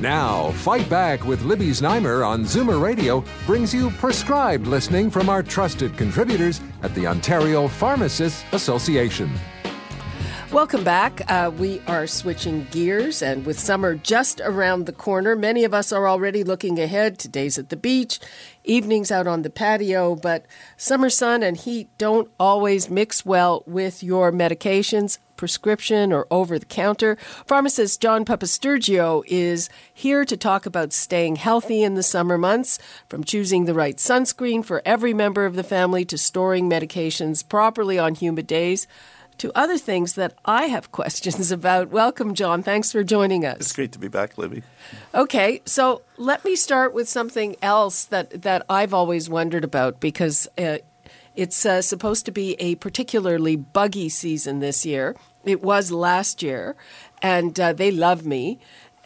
Now, Fight Back with Libby Znaimer on Zoomer Radio brings you prescribed listening from our trusted contributors at the Ontario Pharmacists Association. Welcome back. Uh, we are switching gears, and with summer just around the corner, many of us are already looking ahead to days at the beach, evenings out on the patio. But summer sun and heat don't always mix well with your medications, prescription, or over the counter. Pharmacist John Papastergiou is here to talk about staying healthy in the summer months, from choosing the right sunscreen for every member of the family to storing medications properly on humid days to other things that I have questions about. Welcome, John. Thanks for joining us. It's great to be back, Libby. Okay, so let me start with something else that, that I've always wondered about because uh, it's uh, supposed to be a particularly buggy season this year. It was last year, and uh, they love me.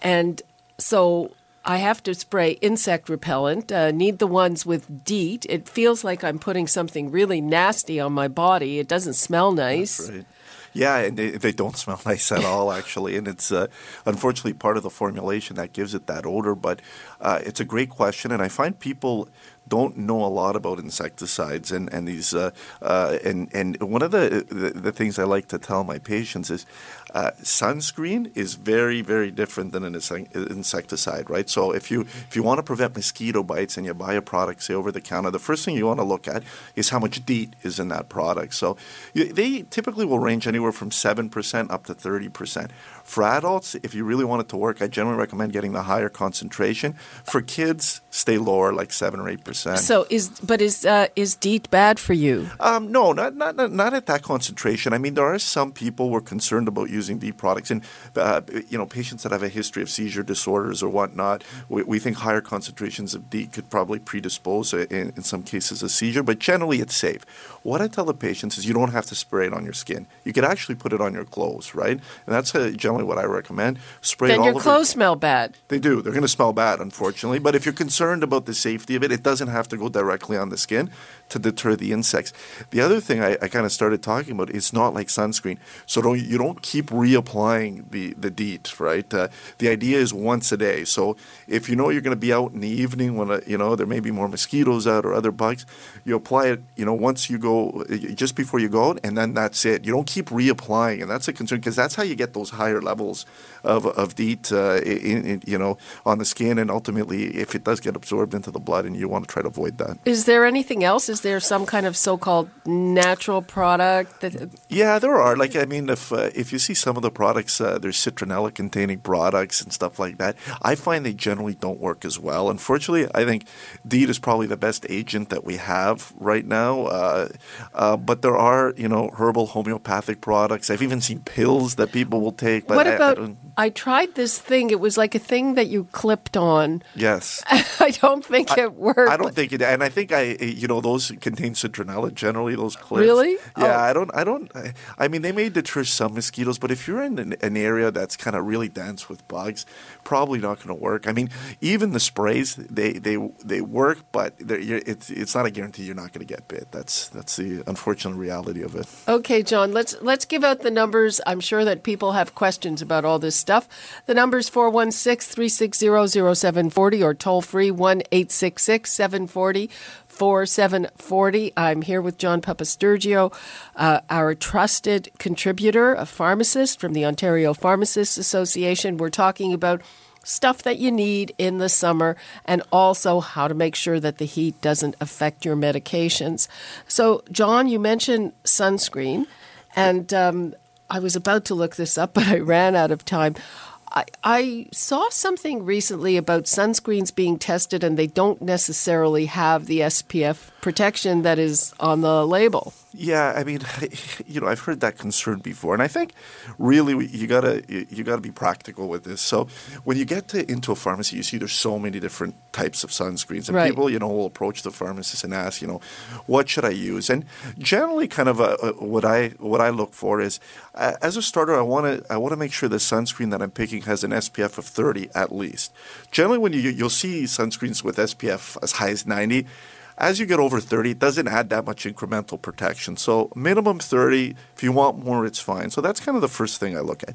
And so I have to spray insect repellent. Uh, need the ones with DEET. It feels like I'm putting something really nasty on my body. It doesn't smell nice. Right. Yeah, and they, they, don't smell nice at all, actually. And it's uh, unfortunately part of the formulation that gives it that odor. But uh, it's a great question, and I find people don't know a lot about insecticides and and these uh, uh, and and one of the, the, the things I like to tell my patients is uh, sunscreen is very very different than an insecticide, right? So if you if you want to prevent mosquito bites and you buy a product say over the counter, the first thing you want to look at is how much DEET is in that product. So they typically will range anywhere from seven percent up to thirty percent. For adults, if you really want it to work, I generally recommend getting the higher concentration. For kids, stay lower, like seven or eight percent. So is but is uh, is DEET bad for you? Um, no, not, not not at that concentration. I mean, there are some people who are concerned about using DEET products, and uh, you know, patients that have a history of seizure disorders or whatnot. We, we think higher concentrations of DEET could probably predispose, in, in some cases, a seizure. But generally, it's safe. What I tell the patients is you don't have to spray it on your skin. You could actually put it on your clothes, right? And that's uh, generally what I recommend. Spray then all your clothes smell bad. They do. They're going to smell bad, unfortunately. But if you're concerned about the safety of it, it doesn't have to go directly on the skin to deter the insects. The other thing I, I kind of started talking about is not like sunscreen. So don't, you don't keep reapplying the, the DEET, right? Uh, the idea is once a day. So if you know you're going to be out in the evening when, uh, you know, there may be more mosquitoes out or other bugs, you apply it, you know, once you go, uh, just before you go out, and then that's it. You don't keep reapplying. And that's a concern because that's how you get those higher levels of, of DEET, uh, in, in, you know, on the skin. And ultimately, if it does get absorbed into the blood, and you want to try to avoid that. Is there anything else? Is there some kind of so-called natural product that? Yeah, there are. Like I mean, if uh, if you see some of the products, uh, there's citronella-containing products and stuff like that. I find they generally don't work as well. Unfortunately, I think DEET is probably the best agent that we have right now. Uh, uh but there are, you know, herbal homeopathic products. I've even seen pills that people will take. What about? I, I, tried this thing. It was like a thing that you clipped on. Yes. I don't think I, it worked. I don't think it, and I think I, you know, those contain citronella generally. Those clips. Really? Yeah. Oh. I don't. I don't. I, I, mean, they may deter some mosquitoes, but if you're in an, an area that's kind of really dense with bugs, probably not going to work. I mean, even the sprays, they they they work, but it's it's not a guarantee you're not going to get bit. That's that's the unfortunate reality of it. Okay, John. Let's let's give out the numbers. I'm sure that people have questions about all this stuff. The number is 416 360 0740 or toll free 1 866 740 4740. I'm here with John Papastergiou, uh, our trusted contributor, a pharmacist from the Ontario Pharmacists Association. We're talking about stuff that you need in the summer and also how to make sure that the heat doesn't affect your medications. So, John, you mentioned sunscreen, and um, I was about to look this up, but I ran out of time. I, I saw something recently about sunscreens being tested and they don't necessarily have the SPF protection that is on the label. Yeah, I mean, you know, I've heard that concern before, and I think really you gotta you gotta be practical with this. So when you get to, into a pharmacy, you see there's so many different types of sunscreens, and Right. people, you know, will approach the pharmacist and ask, you know, what should I use? And generally, kind of a, a, what I what I look for is, uh, as a starter, I want to I want to make sure the sunscreen that I'm picking has an SPF of 30 at least. Generally, when you you'll see sunscreens with SPF as high as 90 as you get over 30, it doesn't add that much incremental protection. So minimum 30. If you want more, it's fine. So that's kind of the first thing I look at.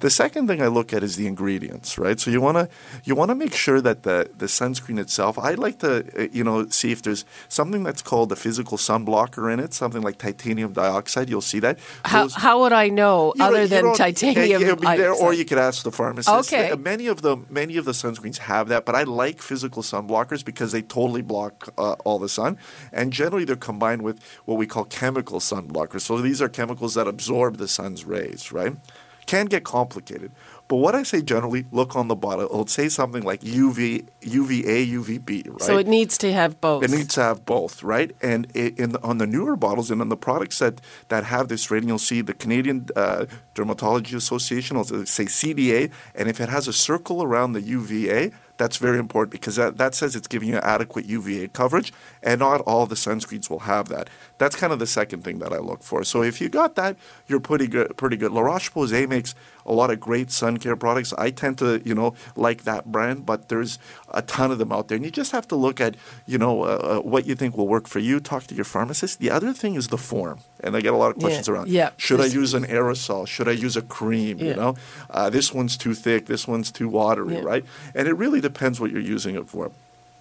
The second thing I look at is the ingredients, right? So you want to you want to make sure that the the sunscreen itself. I like to uh, you know see if there's something that's called a physical sun blocker in it, something like titanium dioxide. You'll see that. How, Those- how would I know other than titanium? It, be there, or you could ask the pharmacist. Okay. Uh, Many of the many of the sunscreens have that, but I like physical sun blockers because they totally block uh, all the sun, and generally they're combined with what we call chemical sun blockers. So these are chemicals that absorb the sun's rays, right? Can get complicated. But what I say generally, look on the bottle. It'll say something like UV, UVA, UVB, right? So it needs to have both. It needs to have both, right? And in the, on the newer bottles and on the products that, that have this rating, you'll see the Canadian uh, Dermatology Association will say CDA, and if it has a circle around the UVA, that's very important because that, that says it's giving you adequate UVA coverage, and not all the sunscreens will have that. That's kind of the second thing that I look for. So if you got that, you're pretty good. Pretty good. La Roche-Posay makes a lot of great sun care products. I tend to, you know, like that brand, but there's a ton of them out there, and you just have to look at, you know, uh, uh, what you think will work for you. Talk to your pharmacist. The other thing is the form, and I get a lot of questions Yeah, around. yeah. Should I use an aerosol? Should I use a cream? Yeah. You know, uh, this one's too thick. This one's too watery, Yeah. right? And it really depends what you're using it for.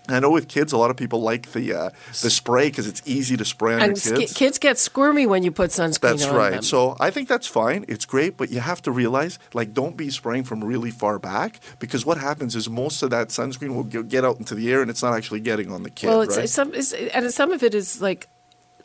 I know with kids, a lot of people like the uh, the spray because it's easy to spray on and kids. kids get squirmy when you put sunscreen on them. That's on right. them. So I think that's fine. It's great, but you have to realize, like, don't be spraying from really far back because what happens is most of that sunscreen will get out into the air and it's not actually getting on the kid. well, it's, right? it's some it's, and some of it is like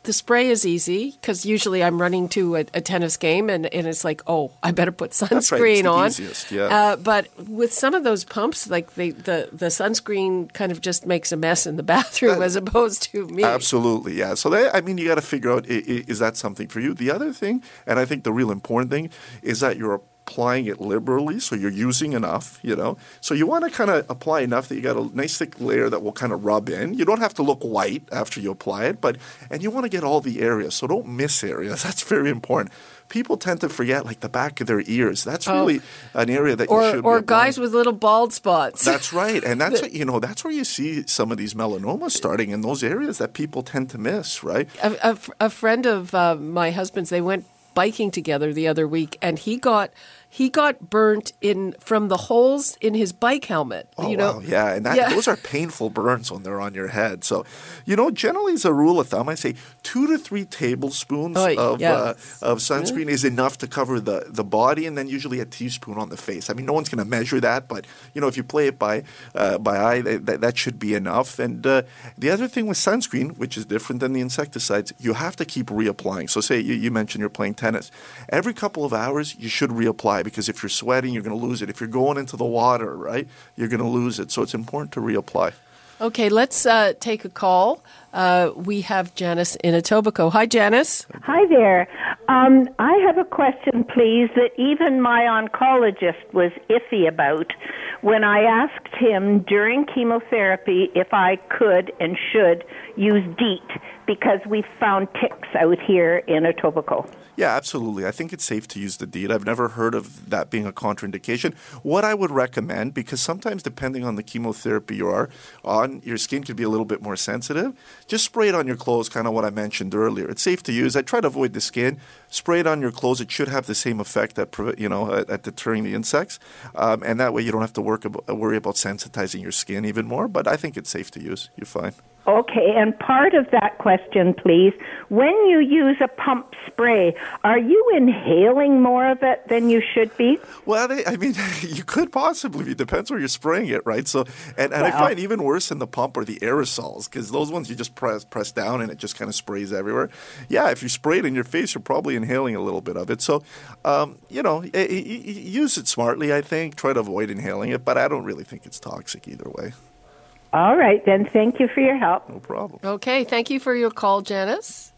the spray is easy because usually I'm running to a, a tennis game and, and it's like, oh, I better put That's right. It's sunscreen the on. easiest, yeah. Uh, but with some of those pumps, like they, the the sunscreen kind of just makes a mess in the bathroom as opposed to me. Absolutely, yeah. So that, I mean, you got to figure out i- i- is that something for you. The other thing, and I think the real important thing, is that you're applying it liberally, so you're using enough. You know, so you want to kind of apply enough that you got a nice thick layer that will kind of rub in. You don't have to look white after you apply it, but and you want to get all the areas, so don't miss areas. That's very important. People tend to forget like the back of their ears. That's really an area that you Oh. or should. or guys with little bald spots. That's right, and that's you know that's where you see some of these melanomas starting in those areas that people tend to miss, right? a, a, a friend of uh, my husband's they went biking together the other week and he got he got burnt in from the holes in his bike helmet Oh you know wow, yeah, and that, Yeah. those are painful burns when they're on your head. So, you know, generally as a rule of thumb, I say two to three tablespoons Oh, of yeah. uh, of sunscreen is enough to cover the the body, and then usually a teaspoon on the face. I mean, no one's going to measure that, but you know, if you play it by uh, by eye, that, that, that should be enough. And uh, the other thing with sunscreen, which is different than the insecticides, you have to keep reapplying. So, say you, you mentioned you're playing tennis, every couple of hours you should reapply because if you're sweating, you're going to lose it. If you're going into the water, right, you're going to lose it. So it's important to reapply. okay let's uh, take a call uh, we have janice in etobicoke hi janice Hi there. Um, I have a question, please, that even my oncologist was iffy about when I asked him during chemotherapy if I could and should use DEET because we found ticks out here in Etobicoke. Yeah, absolutely. I think it's safe to use the DEET. I've never heard of that being a contraindication. What I would recommend, because sometimes depending on the chemotherapy you are on, your skin could be a little bit more sensitive. Just spray it on your clothes, kind of what I mentioned earlier. It's safe to use. I try to avoid the skin. Spray it on your clothes. It should have the same effect at you know at, at deterring the insects, um, and that way you don't have to work about, worry about sensitizing your skin even more. But I think it's safe to use. You're fine. Okay, and part of that question, please, when you use a pump spray, are you inhaling more of it than you should be? Well, I mean, you could possibly. It depends where you're spraying it, right? So, and, and I find even worse in the pump are the aerosols because those ones you just press press down and it just kind of sprays everywhere. Yeah, if you spray it in your face, you're probably inhaling a little bit of it. So, um, you know, i- i- i- use it smartly. I think try to avoid inhaling it, but I don't really think it's toxic either way. All right, then thank you for your help. No problem. okay thank you for your call janice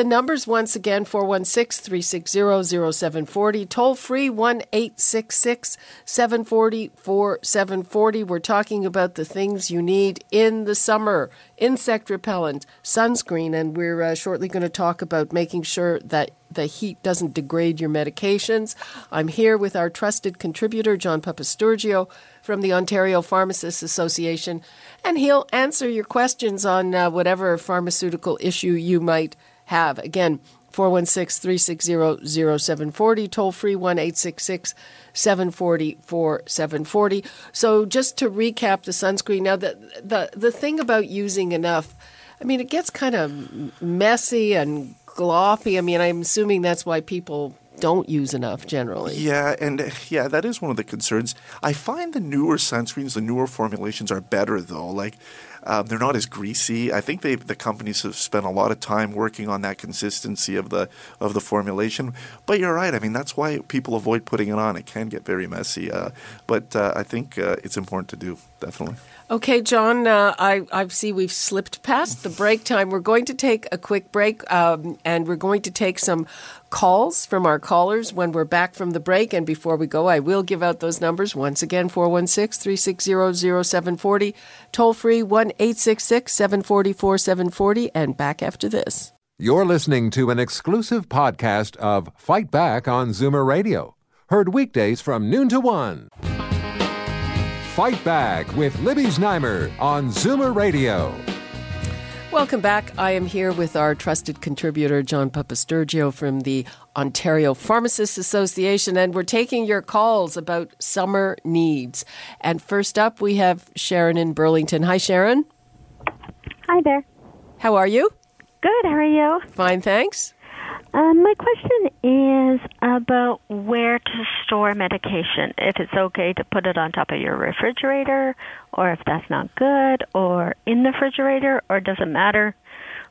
The numbers once again 416 360 0740. Toll free 1 866 740 4740. We're talking about the things you need in the summer insect repellent, sunscreen, and we're uh, shortly going to talk about making sure that the heat doesn't degrade your medications. I'm here with our trusted contributor, John Papastergiou from the Ontario Pharmacists Association, and he'll answer your questions on uh, whatever pharmaceutical issue you might have. Again, 416 360 0740, toll free 1 866 740 4740. So, just to recap the sunscreen, now, the, the, the thing about using enough, I mean, it gets kind of messy and gloppy. I mean, I'm assuming that's why people don't use enough generally. Yeah, and yeah, that is one of the concerns. I find the newer sunscreens, the newer formulations are better though. Like um, they're not as greasy. I think the companies have spent a lot of time working on that consistency of the of the formulation. But you're right. I mean, that's why people avoid putting it on. It can get very messy. Uh, but uh, I think uh, it's important to do definitely. Okay, John, uh, I, I see we've slipped past the break time. We're going to take a quick break um, and we're going to take some calls from our callers when we're back from the break. And before we go, I will give out those numbers once again 416 360 0740, toll free 1 866 744 740, and back after this. You're listening to an exclusive podcast of Fight Back on Zoomer Radio, heard weekdays from noon to one. Fight Back with Libby Znaimer on Zoomer Radio. Welcome back. I am here with our trusted contributor, John Papastergiou from the Ontario Pharmacists Association, and we're taking your calls about summer needs. And first up, we have Sharon in Burlington. Hi, Sharon. Hi there. How are you? Good. How are you? Fine, thanks. Um, my question is about where to store medication. If it's okay to put it on top of your refrigerator, or if that's not good, or in the refrigerator, or does it matter?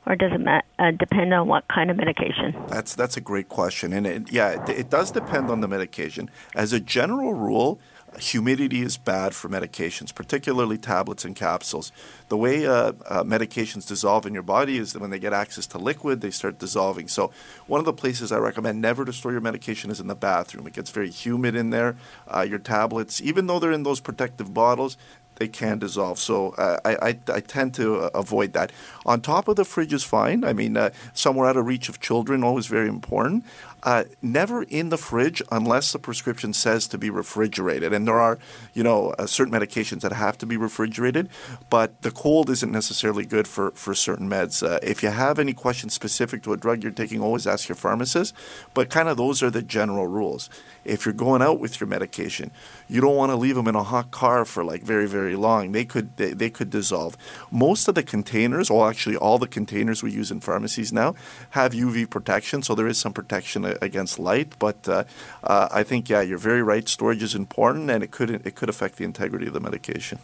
Or does it ma- uh, depend on what kind of medication? That's that's a great question, and it, yeah, it, it does depend on the medication. As a general rule, humidity is bad for medications, particularly tablets and capsules. The way uh, uh, medications dissolve in your body is that when they get access to liquid, they start dissolving. So, one of the places I recommend never to store your medication is in the bathroom. It gets very humid in there. Uh, your tablets, even though they're in those protective bottles, they can dissolve. So uh, I, I, I, tend to uh, avoid that. On top of the fridge is fine. I mean, uh, somewhere out of reach of children, always very important. Uh, never in the fridge unless the prescription says to be refrigerated. And there are, you know, uh, certain medications that have to be refrigerated, but the cold isn't necessarily good for, for certain meds. Uh, if you have any questions specific to a drug you're taking, always ask your pharmacist. But kind of those are the general rules. If you're going out with your medication, you don't want to leave them in a hot car for like very, very long. They could they, they could dissolve. Most of the containers, or actually all the containers we use in pharmacies now, have UV protection, so there is some protection against light. But uh, uh, I think yeah, you're very right. Storage is important, and it could it could affect the integrity of the medication.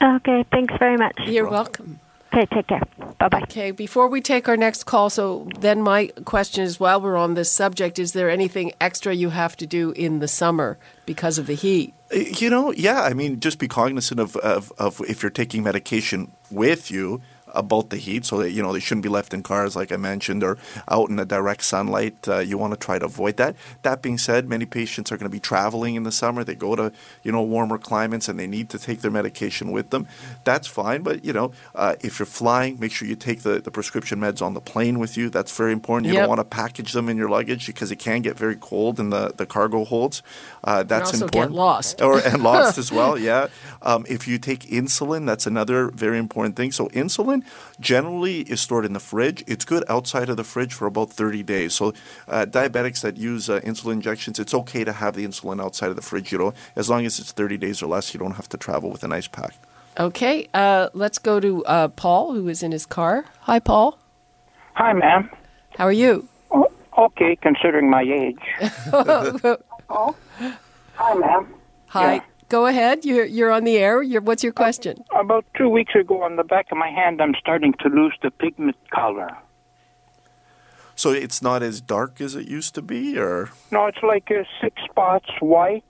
Okay, thanks very much. You're welcome. Okay, take care. Bye bye. Okay, before we take our next call, so then my question is while we're on this subject, is there anything extra you have to do in the summer because of the heat? You know, yeah. I mean, just be cognizant of, of, of if you're taking medication with you about the heat, so that you know they shouldn't be left in cars, like I mentioned, or out in the direct sunlight. Uh, you want to try to avoid that. That being said, many patients are going to be traveling in the summer. They go to you know warmer climates and they need to take their medication with them. That's fine, but you know uh, if you're flying, make sure you take the, the prescription meds on the plane with you. That's very important. You Yep. don't want to package them in your luggage because it can get very cold in the, the cargo holds. Uh, that's also get important. lost. or and lost as well. Yeah. Um, if you take insulin, that's another very important thing. So insulin generally is stored in the fridge. It's good outside of the fridge for about 30 days. So uh, diabetics that use uh, insulin injections, it's okay to have the insulin outside of the fridge. You know, as long as it's 30 days or less, you don't have to travel with an ice pack. Okay, uh, let's go to uh, Paul, who is in his car. Hi, Paul. Hi, ma'am. How are you? Oh, okay, considering my age. oh, hi, ma'am. Hi. Yeah. Go ahead. You're you're on the air. You're, what's your question? About two weeks ago, on the back of my hand, I'm starting to lose the pigment color. So it's not as dark as it used to be, or No, it's like uh, six spots white.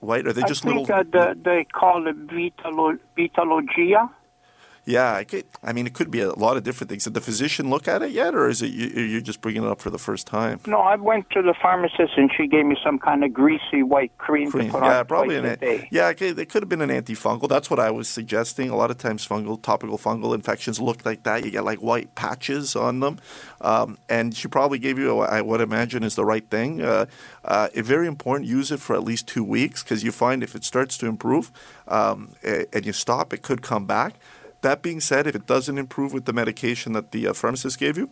white? Are they just I think little? uh, the, they call it vitalo, vitalogia. Yeah, I, could, I mean, it could be a lot of different things. Did the physician look at it yet, or is it you, you're just bringing it up for the first time? No, I went to the pharmacist and she gave me some kind of greasy white cream, Cream. to put Yeah, on probably an a yeah. Okay, it could have been an antifungal. That's what I was suggesting. A lot of times, fungal, topical fungal infections look like that. You get like white patches on them, um, and she probably gave you I would imagine is the right thing. Uh, uh, it's very important. Use it for at least two weeks because you find if it starts to improve um, and you stop, it could come back. That being said, if it doesn't improve with the medication that the uh, pharmacist gave you,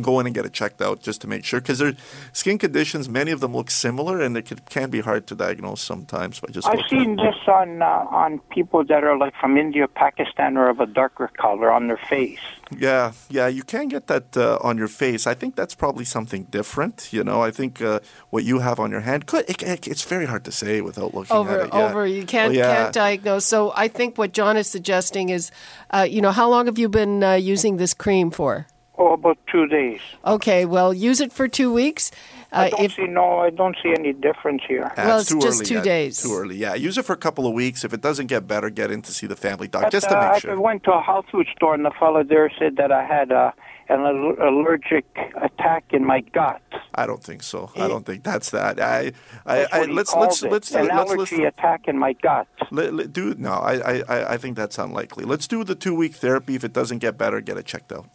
go in and get it checked out just to make sure because their skin conditions many of them look similar and it can, can be hard to diagnose sometimes by just I've looking. seen this on uh, on people that are like from India, Pakistan, or of a darker color on their face. yeah yeah you can get that uh, on your face i think that's probably something different you know i think uh, what you have on your hand could it, it- it's very hard to say without looking over at it yeah. over you can't Well, yeah. can't diagnose so i think what john is suggesting is uh, you know how long have you been uh, using this cream for Oh, about two days. okay well use it for two weeks I uh, don't if see no. I don't see any difference here. Ah, Well, it's it's just early two yet. days. Too early, yeah. Use it for a couple of weeks. If it doesn't get better, get in to see the family doc But, just to uh, make I sure. went to a health food store and the fellow there said that I had uh, an allergic attack in my gut. I don't think so. I don't think that's that. I, I, That's I what he let's called let's it. let's an let's allergy listen. attack in my gut. Let, let- do no. I, I I- I think that's unlikely. Let's do the two week therapy. If it doesn't get better, get it checked out.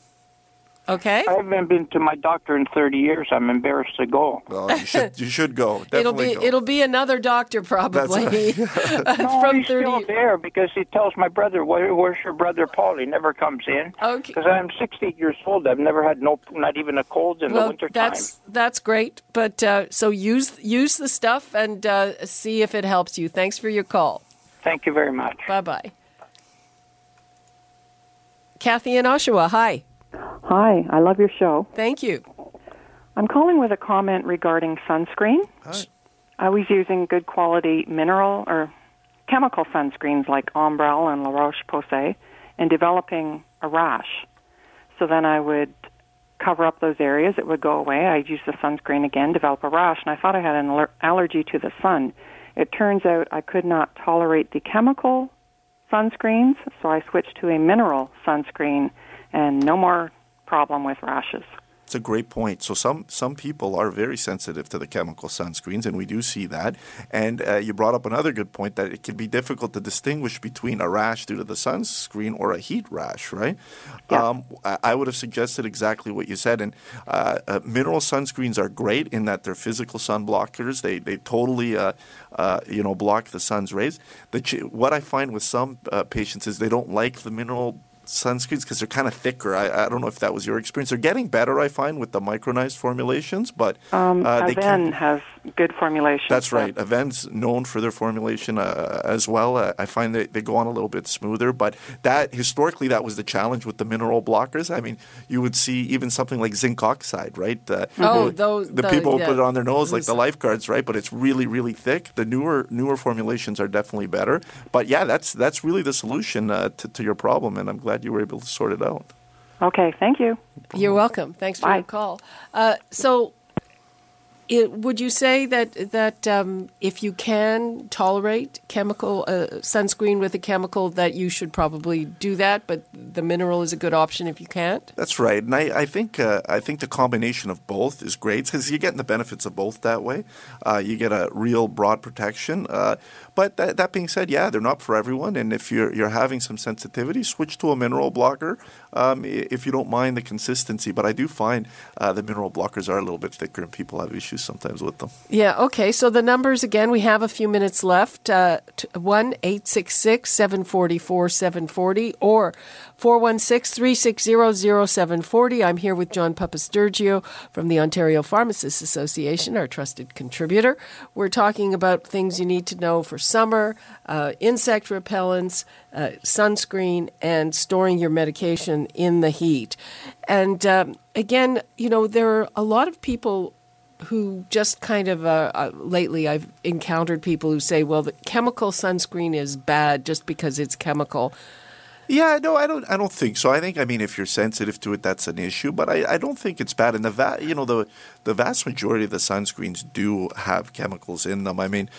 Okay I haven't been to my doctor in 30 years. I'm embarrassed to go. Well, you should you should go. it'll be go. it'll be another doctor probably No, from he's 30 still there because he tells my brother, Where, "Where's your brother Paul?" He never comes in. Okay. Because I'm 60 years old. I've never had no, not even a cold in the well winter that's time. that's great but uh, so use use the stuff and uh, see if it helps you thanks for your call Thank you very much. bye bye kathy in oshawa hi Hi, I love your show. thank you I'm calling with a comment regarding sunscreen. Hi. I was using good quality mineral or chemical sunscreens like Ombrelle and La Roche Posay and developing a rash. So then I would cover up those areas, it would go away. I'd use the sunscreen again, develop a rash, and I thought I had an aller- allergy to the sun. It turns out I could not tolerate the chemical sunscreens, so I switched to a mineral sunscreen and no more problem with rashes. It's a great point. So some some people are very sensitive to the chemical sunscreens, and we do see that. And uh, you brought up another good point that it can be difficult to distinguish between a rash due to the sunscreen or a heat rash, right? Yeah. Um, I would have suggested exactly what you said. And uh, uh, mineral sunscreens are great in that they're physical sun blockers. They they totally uh, uh, you know block the sun's rays. The ch- what I find with some uh, patients is they don't like the mineral sunscreens because they're kind of thicker. I, I don't know if that was your experience. They're getting better, I find, with the micronized formulations, but Um, uh, they Avène can. has good formulation. That's but- right. Avène's known for their formulation uh, as well. Uh, I find that they go on a little bit smoother, but that historically that was the challenge with the mineral blockers. I mean, you would see even something like zinc oxide, right? Uh, Oh, the- those- the, the- people would yeah. put it on their nose like the lifeguards, right? But it's really, really thick. The newer newer formulations are definitely better. But yeah, that's that's really the solution uh, to, to your problem, and I'm glad you were able to sort it out. Okay, thank you. You're welcome. Thanks for Bye. your call. Uh, so, it, would you say that that um, if you can tolerate chemical uh, sunscreen with a chemical, that you should probably do that, but the mineral is a good option if you can't? That's right, and I, I think uh, I think the combination of both is great because you're getting the benefits of both that way. Uh, you get a real broad protection, uh, but that, that being said, yeah, they're not for everyone. And if you're you're having some sensitivity, switch to a mineral blocker um, if you don't mind the consistency. But I do find uh, the mineral blockers are a little bit thicker, and people have issues sometimes with them. Yeah, okay. So the numbers again, we have a few minutes left. Uh, t- 1 866 744 740 or 416 360 0740. I'm here with John Papastergiou from the Ontario Pharmacists Association, our trusted contributor. We're talking about things you need to know for summer, uh, insect repellents, uh, sunscreen, and storing your medication in the heat. And um, again, you know, there are a lot of people who just kind of uh, uh, lately I've encountered people who say, well, the chemical sunscreen is bad just because it's chemical. Yeah, no, I don't. I don't think so. I think, I mean, if you're sensitive to it, that's an issue. But I, I don't think it's bad. And the va- you know the the vast majority of the sunscreens do have chemicals in them. I mean,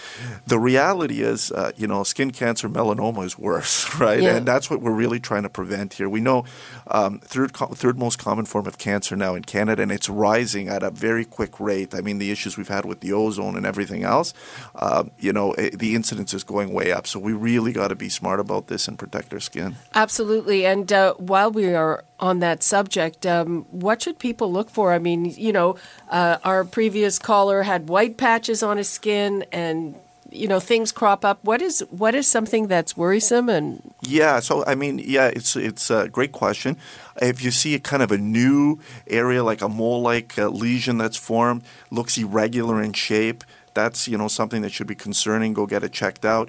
the reality is, uh, you know, skin cancer, melanoma is worse, right? Yeah. And that's what we're really trying to prevent here. We know um, third co- third most common form of cancer now in Canada, and it's rising at a very quick rate. I mean, the issues we've had with the ozone and everything else, um, you know, eh, the incidence is going way up. So we really got to be smart about this and protect our skin. Absolutely. And uh, while we are on that subject, um, what should people look for? I mean, you know, uh, our previous caller had white patches on his skin and you know things crop up what is what is something that's worrisome and Yeah, so I mean, yeah, it's it's a great question. If you see a kind of a new area like a mole-like uh, lesion that's formed, looks irregular in shape, that's you know something that should be concerning. Go get it checked out.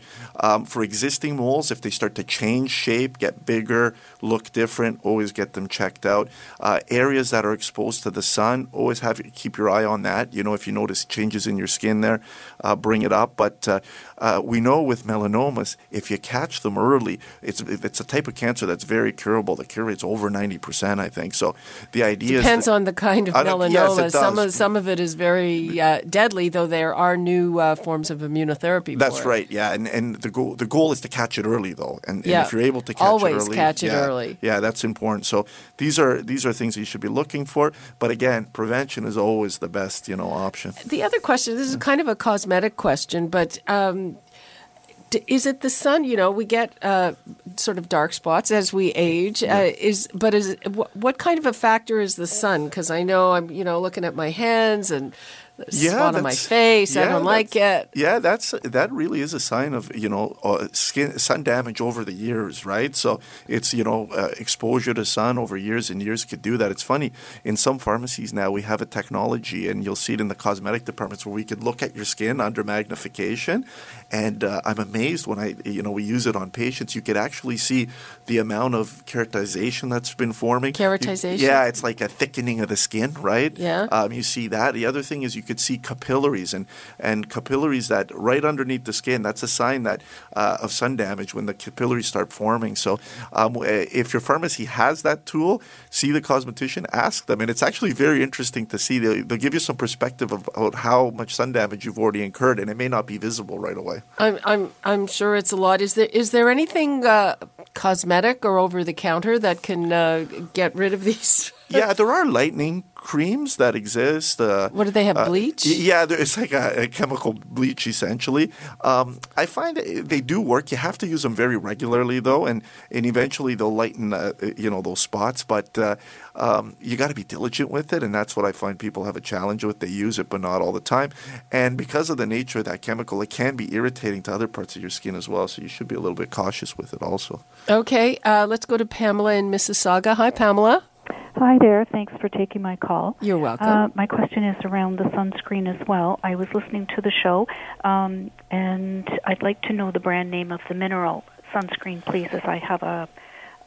Um, for existing moles, if they start to change shape, get bigger, look different, always get them checked out. Uh, areas that are exposed to the sun, always have keep your eye on that. You know, if you notice changes in your skin there, uh, bring it up. But uh, uh, we know with melanomas, if you catch them early, it's it's a type of cancer that's very curable. The cure rate's over ninety percent, I think. So the idea depends is that- on the kind of melanoma yes, some of some of it is very uh, deadly though there are new uh, forms of immunotherapy That's right. Yeah, and and the goal the goal is to catch it early though, and, and if you're able to catch Always it early, catch it yeah, early. Yeah, that's important. So these are these are things that you should be looking for. But again, prevention is always the best you know option. The other question, this is kind of a cosmetic question, but um, is it the sun? You know, we get uh, sort of dark spots as we age. Uh, is but is wh- what kind of a factor is the sun? Because I know I'm you know looking at my hands and spot on my face. I yeah, don't like that's- it. Yeah, that's that really is a sign of you know uh, skin sun damage over the years, right? So it's you know uh, exposure to sun over years and years could do that. It's funny in some pharmacies now we have a technology, and you'll see it in the cosmetic departments where we could look at your skin under magnification, and uh, I'm amazed when I you know we use it on patients. You could actually see the amount of keratization that's been forming. You- Keratization? yeah, it's like a thickening of the skin, right? Yeah. Um, you see that. The other thing is you could see capillaries and, and capillaries that right underneath the skin. That's a sign that uh, of sun damage when the capillaries start forming. So um, eh, if your pharmacy has that tool, see the cosmetician, ask them, and it's actually very interesting to see. They'll, they'll give you some perspective about how much sun damage you've already incurred, and it may not be visible right away. I'm I'm I'm sure it's a lot. Is there is there anything uh, cosmetic or over the counter that can uh, get rid of these? Yeah, there are lightning creams that exist. Uh, What do they have, uh, bleach? y- yeah, there, it's like a, a chemical bleach essentially. Um, I find they do work. You have to use them very regularly though, and, and eventually they'll lighten uh, you know those spots. But uh, um, you got to be diligent with it, and that's what I find people have a challenge with. They use it, but not all the time. And because of the nature of that chemical, it can be irritating to other parts of your skin as well. So you should be a little bit cautious with it also. Okay, uh, let's go to Pamela in Mississauga. Hi, Pamela. Hi there. Thanks for taking my call. You're welcome. Uh, my question is around the sunscreen as well. I was listening to the show, um, and I'd like to know the brand name of the mineral sunscreen, please, as I have a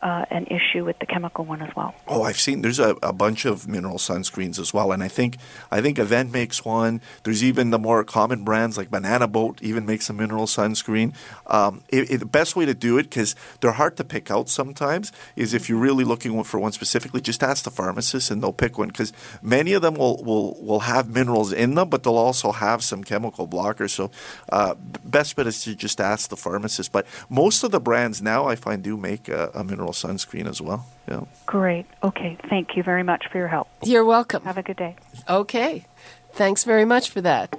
uh, an issue with the chemical one as well. Oh, I've seen there's a, a bunch of mineral sunscreens as well, and I think I think Avène makes one. There's even the more common brands like Banana Boat even makes a mineral sunscreen. Um, it, it- the best way to do it because they're hard to pick out sometimes is if you're really looking for one specifically, just ask the pharmacist and they'll pick one because many of them will, will will have minerals in them, but they'll also have some chemical blockers. So uh, best bet is to just ask the pharmacist. But most of the brands now I find do make a, a mineral sunscreen as well. Yeah. Great. Okay. Thank you very much for your help. You're welcome. Have a good day. Okay. Thanks very much for that.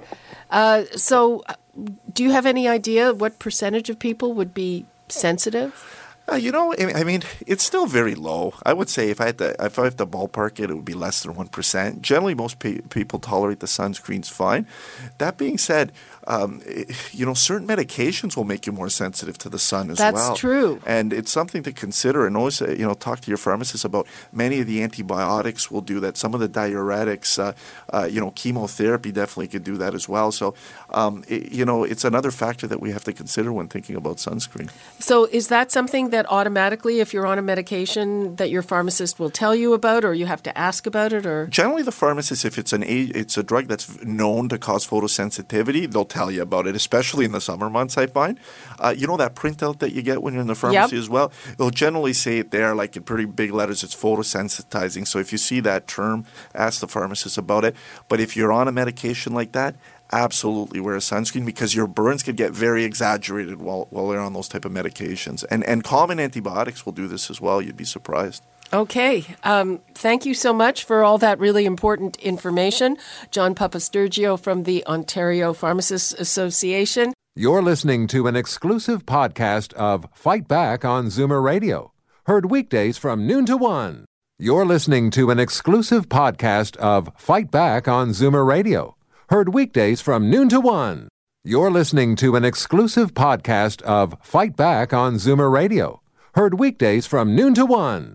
Uh, so, uh, do you have any idea what percentage of people would be sensitive? Uh, you know, I I mean, it's still very low. I would say if I had to, if I have to ballpark it, it would be less than one percent. Generally, most pe- people tolerate the sunscreens fine. That being said, um, you know, certain medications will make you more sensitive to the sun as That's well. That's true. and it's something to consider. And always, uh, you know, talk to your pharmacist about. Many of the antibiotics will do that. Some of the diuretics, uh, uh, you know, chemotherapy definitely could do that as well. So, um, it, you know, it's another factor that we have to consider when thinking about sunscreen. So, is that something that automatically, if you're on a medication, that your pharmacist will tell you about, or you have to ask about it, or Generally, the pharmacist, if it's an a- it's a drug that's known to cause photosensitivity, they'll tell you about it, especially in the summer months. I find, uh, you know, that printout that you get when you're in the pharmacy Yep. as well. It'll generally say it there, like in pretty big letters. It's photosensitizing. So if you see that term, ask the pharmacist about it. But if you're on a medication like that, absolutely wear a sunscreen because your burns could get very exaggerated while while you're on those type of medications. And and common antibiotics will do this as well. You'd be surprised. Okay. Um, thank you so much for all that really important information. John Papastergiou from the Ontario Pharmacists Association. You're listening to an exclusive podcast of Fight Back on Zoomer Radio, heard weekdays from noon to one. You're listening to an exclusive podcast of Fight Back on Zoomer Radio, heard weekdays from noon to one. You're listening to an exclusive podcast of Fight Back on Zoomer Radio, heard weekdays from noon to one.